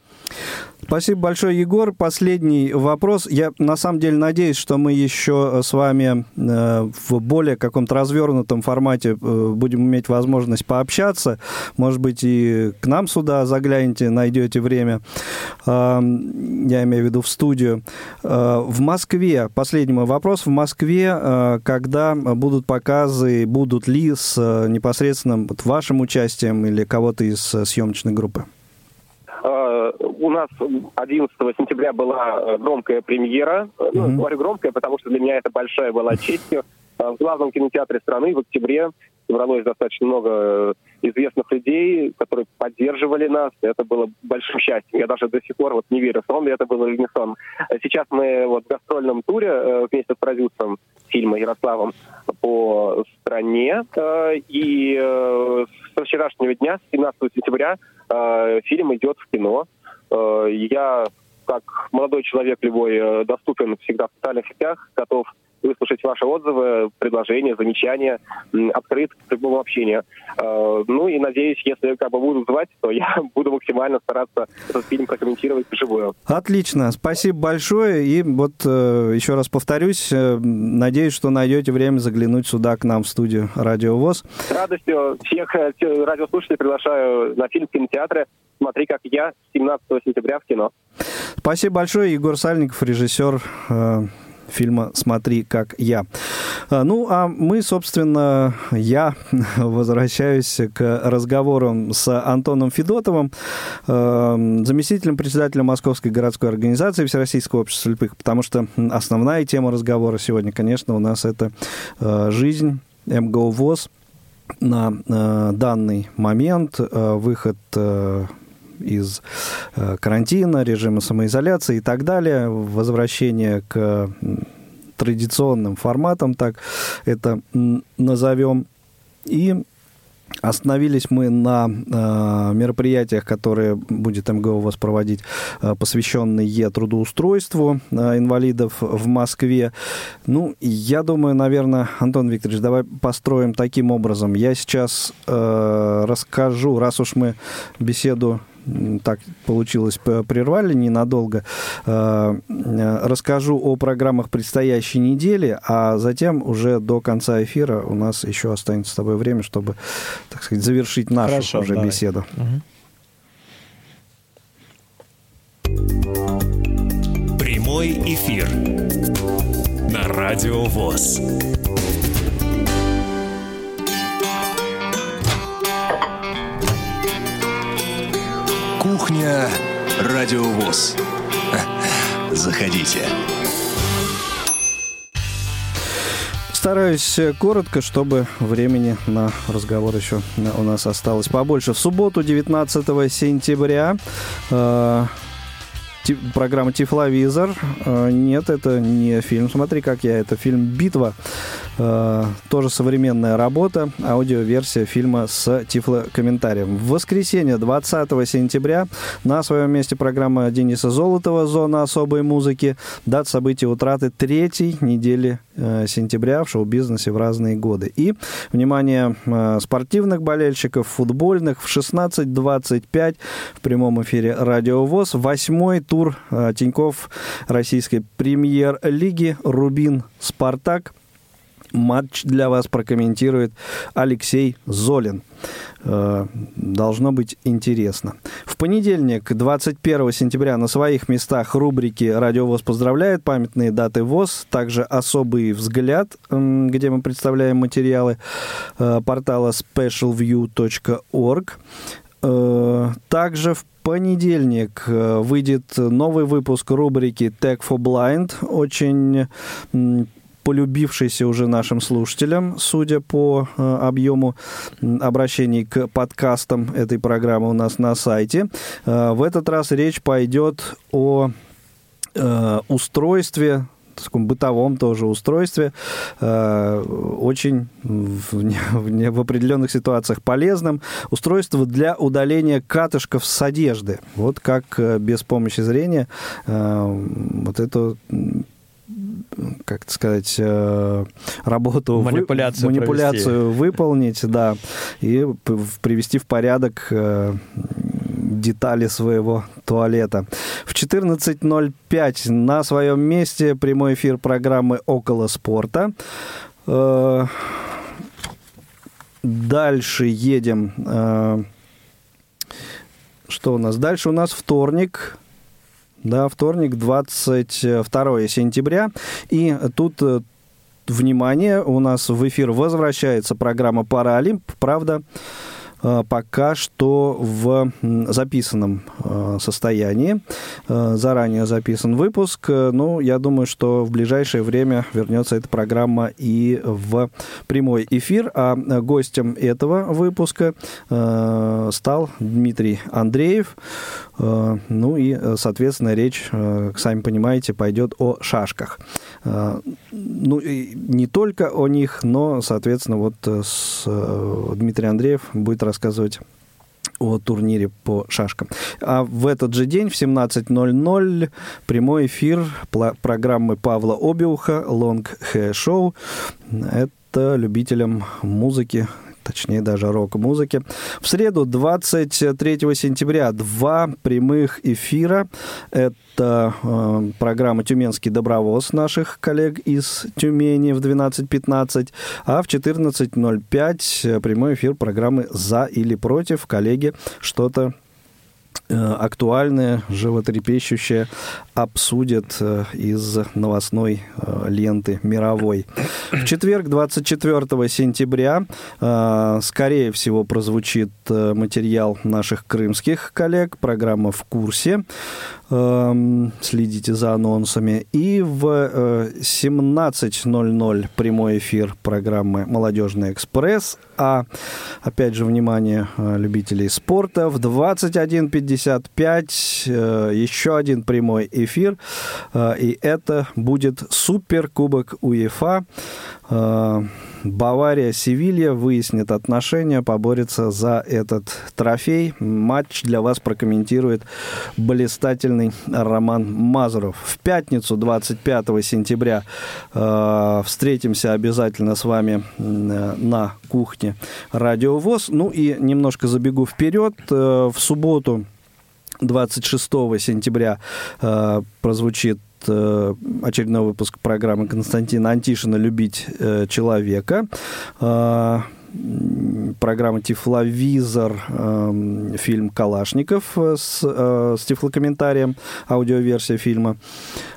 Speaker 3: Спасибо большое, Егор. Последний вопрос. Я на самом деле надеюсь, что мы еще с вами э, в более каком-то развернутом формате э, будем иметь возможность пообщаться. Может быть, и к нам сюда загляните, найдете время. Я имею в виду в студию. В Москве, последний мой вопрос. В Москве, когда будут показы, будут ли с непосредственно вот вашим участием или кого-то из э, съемочной группы?
Speaker 7: А, у нас 11 сентября была э, громкая премьера. Mm-hmm. Ну, говорю громкая, потому что для меня это большая была честью. А, в главном кинотеатре страны в октябре собралось достаточно много известных людей, которые поддерживали нас. Это было большим счастьем. Я даже до сих пор вот не верю, сон ли это было или не сон. Сейчас мы вот в гастрольном туре вместе с продюсером фильма Ярославом по стране. Э, и э, с вчерашнего дня, с 17 сентября, э, фильм идет в кино. Я, как молодой человек любой, доступен всегда в социальных сетях, готов выслушать ваши отзывы, предложения, замечания, открыт к любому общению. Э, ну и надеюсь, если как бы будут звать, то я буду максимально стараться этот фильм прокомментировать вживую.
Speaker 3: Отлично, спасибо большое. И вот э, еще раз повторюсь, э, надеюсь, что найдете время заглянуть сюда к нам в студию Радио ВОЗ.
Speaker 7: С радостью всех радиослушателей приглашаю на фильм в кинотеатре «Смотри, как я» 17 сентября в кино.
Speaker 3: Спасибо большое. Егор Сальников, режиссер фильма «Смотри, как я». А, ну, а мы, собственно, я возвращаюсь к разговорам с Антоном Федотовым, а, заместителем председателя Московской городской организации Всероссийского общества слепых, потому что основная тема разговора сегодня, конечно, у нас это а, жизнь МГУ ВОЗ на данный момент, выход из э, карантина, режима самоизоляции и так далее, возвращение к традиционным форматам, так это назовем. И Остановились мы на э, мероприятиях, которые будет МГУ вас проводить, э, посвященные трудоустройству э, инвалидов в Москве. Ну, я думаю, наверное, Антон Викторович, давай построим таким образом. Я сейчас э, расскажу, раз уж мы беседу так получилось, прервали ненадолго. Э, расскажу о программах предстоящей недели, а затем уже до конца эфира у нас еще останется с тобой время, чтобы, так сказать, завершить нашу Хорошо, уже давай. беседу.
Speaker 2: Прямой эфир на Радио ВОЗ. Кухня Радиовоз. Заходите.
Speaker 3: Стараюсь коротко, чтобы времени на разговор еще у нас осталось побольше. В субботу, 19 сентября, э, программа «Тифловизор». Э, нет, это не фильм «Смотри, как я». Это фильм «Битва». Э, тоже современная работа, аудиоверсия фильма с тифлокомментарием. В воскресенье, 20 сентября, на своем месте программа Дениса Золотова «Зона особой музыки». Дат событий утраты третьей недели э, сентября в шоу-бизнесе в разные годы. И, внимание, спортивных болельщиков, футбольных в 16.25 в прямом эфире «Радио ВОЗ». Восьмой тур э, Тиньков российской премьер-лиги «Рубин Спартак». Матч для вас прокомментирует Алексей Золин. Э, должно быть интересно. В понедельник, 21 сентября, на своих местах рубрики «Радио ВОЗ поздравляет», памятные даты ВОЗ, также «Особый взгляд», где мы представляем материалы э, портала specialview.org. Также в понедельник э, выйдет новый выпуск рубрики Tech for Blind, очень полюбившийся уже нашим слушателям, судя по э, объему обращений к подкастам этой программы у нас на сайте. Э, в этот раз речь пойдет о устройстве таком бытовом тоже устройстве, э, очень в, в, в определенных ситуациях полезным. Устройство для удаления катышков с одежды. Вот как э, без помощи зрения э, вот это как сказать, работу,
Speaker 4: манипуляцию,
Speaker 3: вы, манипуляцию выполнить, да, и привести в порядок детали своего туалета. В 14.05 на своем месте прямой эфир программы «Около спорта». Э, дальше едем. Э, что у нас? Дальше у нас вторник. Да, вторник, 22 сентября. И тут э, внимание, у нас в эфир возвращается программа «Паралимп». Правда, пока что в записанном э, состоянии. Э, заранее записан выпуск. Ну, я думаю, что в ближайшее время вернется эта программа и в прямой эфир. А гостем этого выпуска стал Дмитрий Андреев. Ну и, соответственно, речь, сами понимаете, пойдет о шашках. Ну, и не только о них, но, соответственно, вот с Дмитрий Андреев будет рассказывать о турнире по шашкам. А в этот же день в 17.00 прямой эфир программы Павла Обиуха «Long Hair Show». Это любителям музыки точнее даже рок-музыки. В среду, 23 сентября, два прямых эфира. Это э, программа «Тюменский добровоз» наших коллег из Тюмени в 12.15, а в 14.05 прямой эфир программы «За или против». Коллеги что-то актуальное, животрепещущее обсудят э, из новостной э, ленты мировой. В четверг, 24 сентября, скорее всего, прозвучит материал наших крымских коллег, программа «В курсе». Эм, следите за анонсами. И в 17.00 прямой эфир программы «Молодежный экспресс». А, опять же, внимание любителей спорта, в 21.50 55 э, еще один прямой эфир, э, и это будет Суперкубок УЕФА. Э, Бавария, Севилья выяснит отношения, поборется за этот трофей. Матч для вас прокомментирует блистательный Роман Мазуров. В пятницу, 25 сентября, э, встретимся обязательно с вами на кухне Радио ВОЗ. Ну и немножко забегу вперед. Э, в субботу 26 сентября э, прозвучит э, очередной выпуск программы Константина Антишина «Любить э, человека». Э, программа «Тифловизор», э, фильм «Калашников» с, э, с тифлокомментарием, аудиоверсия фильма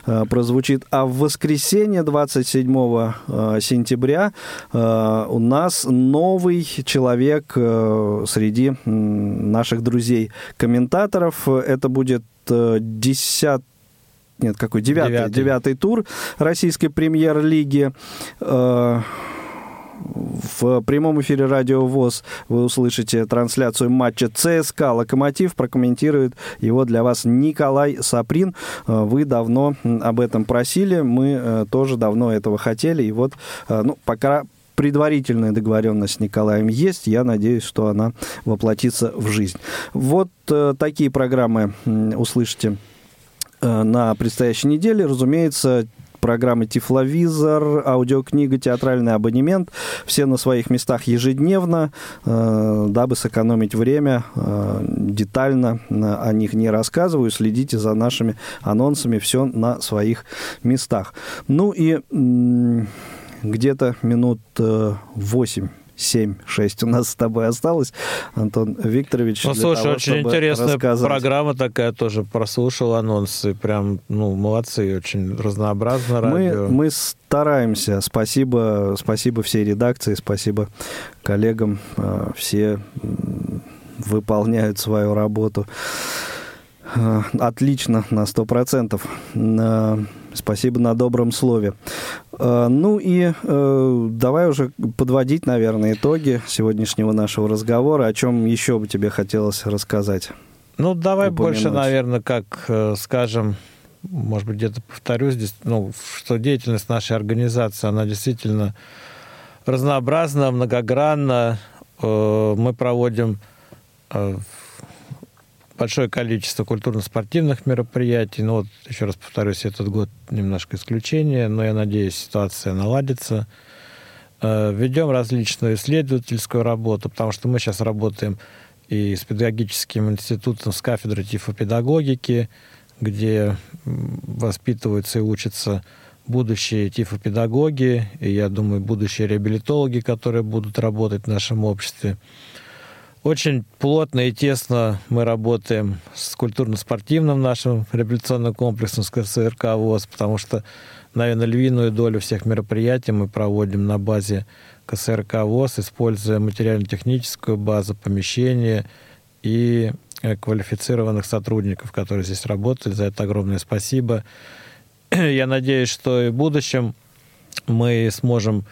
Speaker 3: э, прозвучит. А в воскресенье, 27 э, сентября, э, у нас новый человек э, среди э, наших друзей-комментаторов. Это будет э, 10 нет, какой девятый, девятый. девятый тур российской премьер-лиги. Э, в прямом эфире Радио ВОЗ вы услышите трансляцию матча ЦСКА «Локомотив». Прокомментирует его для вас Николай Саприн. Э, вы давно об этом просили, мы э, тоже давно этого хотели. И вот, ну, пока предварительная договоренность с Николаем есть. Я надеюсь, что она воплотится в жизнь. Вот такие программы услышите на предстоящей неделе. Разумеется, программы Тифловизор, аудиокнига, театральный абонемент. Все на своих местах ежедневно, э, дабы сэкономить время. Э, детально о них не рассказываю. Следите за нашими анонсами. Все на своих местах. Ну и где-то минут 8 э, 7-6 у нас с тобой осталось, Антон Викторович.
Speaker 4: Ну, слушай, того, очень интересная рассказать. программа такая тоже, прослушал анонсы, прям, ну, молодцы, очень разнообразно
Speaker 3: радио. Мы, мы стараемся, спасибо, спасибо всей редакции, спасибо коллегам, а, все выполняют свою работу а, отлично, на 100%. Спасибо на добром слове. Э, ну и э, давай уже подводить, наверное, итоги сегодняшнего нашего разговора. О чем еще бы тебе хотелось рассказать?
Speaker 4: Ну, давай упомянуть. больше, наверное, как э, скажем, может быть, где-то повторюсь здесь, ну, что деятельность нашей организации, она действительно разнообразна, многогранна. Мы проводим большое количество культурно-спортивных мероприятий. Ну вот, еще раз повторюсь, этот год немножко исключение, но я надеюсь, ситуация наладится. Э, ведем различную исследовательскую работу, потому что мы сейчас работаем и с педагогическим институтом, с кафедрой тифопедагогики, где воспитываются и учатся будущие тифопедагоги, и, я думаю, будущие реабилитологи, которые будут работать в нашем обществе. Очень плотно и тесно мы работаем с культурно-спортивным нашим реабилитационным комплексом, с КСРК ВОЗ, потому что, наверное, львиную долю всех мероприятий мы проводим на базе КСРК ВОЗ, используя материально-техническую базу, помещения и э, квалифицированных сотрудников, которые здесь работают. За это огромное спасибо. Я надеюсь, что и в будущем мы сможем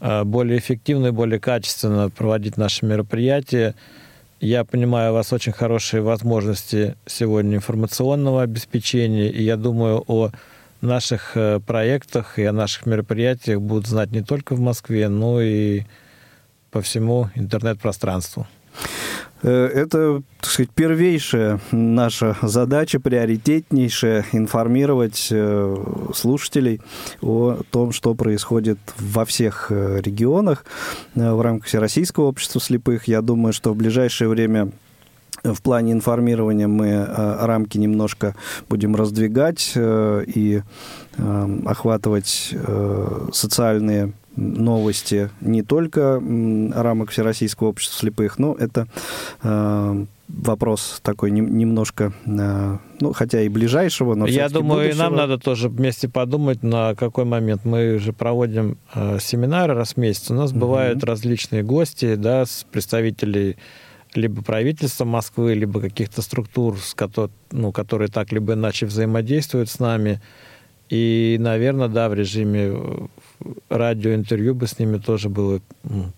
Speaker 4: более эффективно и более качественно проводить наши мероприятия. Я понимаю, у вас очень хорошие возможности сегодня информационного обеспечения, и я думаю, о наших э, проектах и о наших мероприятиях будут знать не только в Москве, но и по всему интернет-пространству.
Speaker 3: Э, это, так сказать, первейшая наша задача, приоритетнейшая, информировать э, слушателей о том, что происходит во всех э, регионах в рамках Всероссийского общества слепых. Я думаю, что в ближайшее время в плане информирования мы рамки немножко будем раздвигать и охватывать социальные новости не только рамок Всероссийского общества слепых, но это э, вопрос такой не, немножко, э, ну, хотя и ближайшего, но
Speaker 4: Я думаю,
Speaker 3: будущего.
Speaker 4: и нам надо тоже вместе подумать, на какой момент. Мы же проводим э, семинары раз в месяц. У нас угу. бывают различные гости, да, с представителей либо правительства Москвы, либо каких-то структур, с которых, ну, которые так либо иначе взаимодействуют с нами. И, наверное, да, в режиме э, радиоинтервью бы с ними тоже было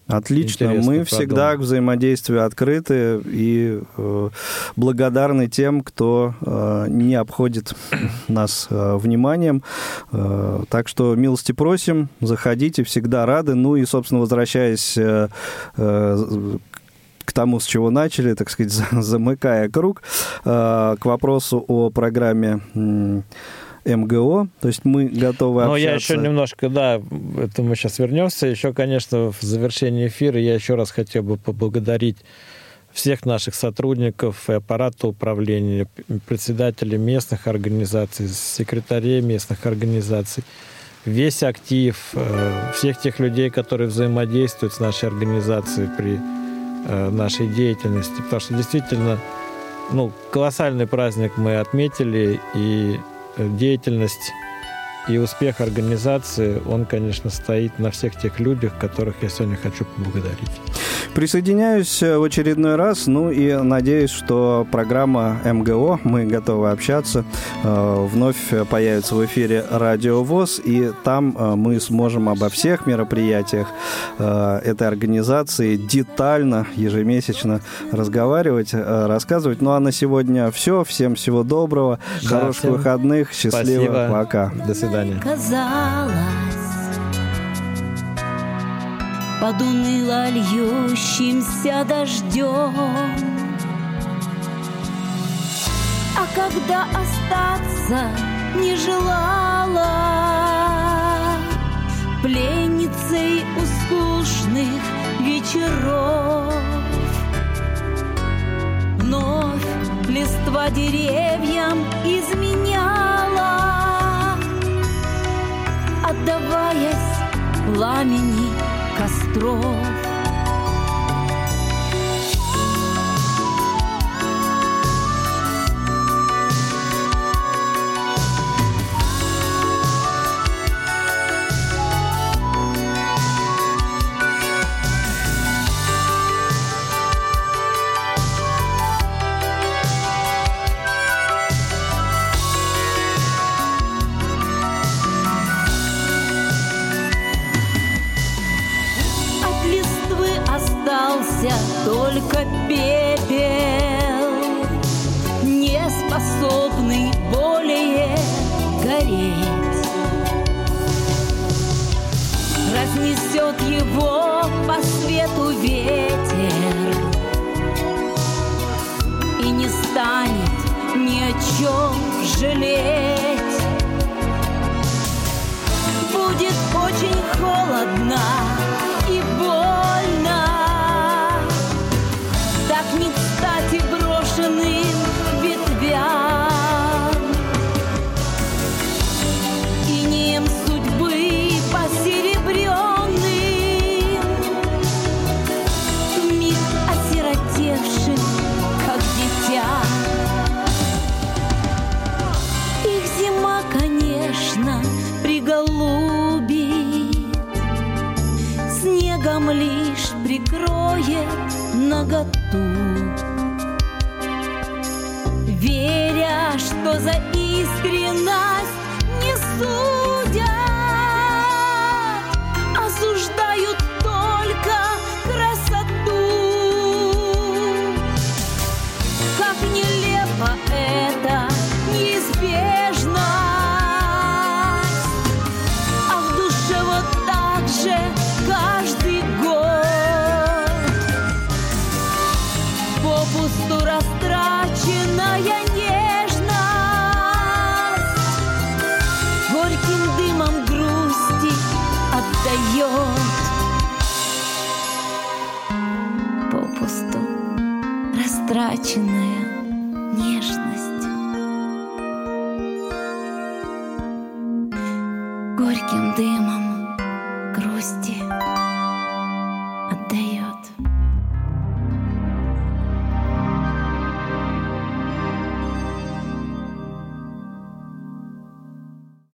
Speaker 3: Отлично. Мы всегда к взаимодействию открыты и э, благодарны тем, кто э, не обходит нас э, вниманием. Э, так что милости просим, заходите, всегда рады. Ну и, собственно, возвращаясь э, э, к тому, с чего начали, так сказать, замыкая круг, э, к вопросу о программе МГО, то есть мы готовы
Speaker 4: Но
Speaker 3: общаться.
Speaker 4: я еще немножко, да, это мы сейчас вернемся. Еще, конечно, в завершении эфира я еще раз хотел бы поблагодарить всех наших сотрудников и аппарата управления, председателей местных организаций, секретарей местных организаций, весь актив, э, всех тех людей, которые взаимодействуют с нашей организацией при э, нашей деятельности. Потому что действительно, ну, колоссальный праздник мы отметили, и деятельность и успех организации, он, конечно, стоит на всех тех людях, которых я сегодня хочу поблагодарить.
Speaker 3: Присоединяюсь э, в очередной раз, ну и надеюсь, что программа МГО «Мы готовы общаться» э, вновь появится в эфире Радио ВОЗ, и там э, мы сможем обо всех мероприятиях этой организации детально, ежемесячно разговаривать, рассказывать. Ну а на сегодня все. Всем всего доброго, да, хороших всем выходных, счастливо,
Speaker 4: спасибо.
Speaker 3: пока.
Speaker 4: До свидания.
Speaker 8: Казалось, под уныло льющимся дождем. А когда остаться не желала пленницей услушных вечеров, вновь листва деревьям изменяла, отдаваясь пламени костров. Очень холодно наготу Веря, что за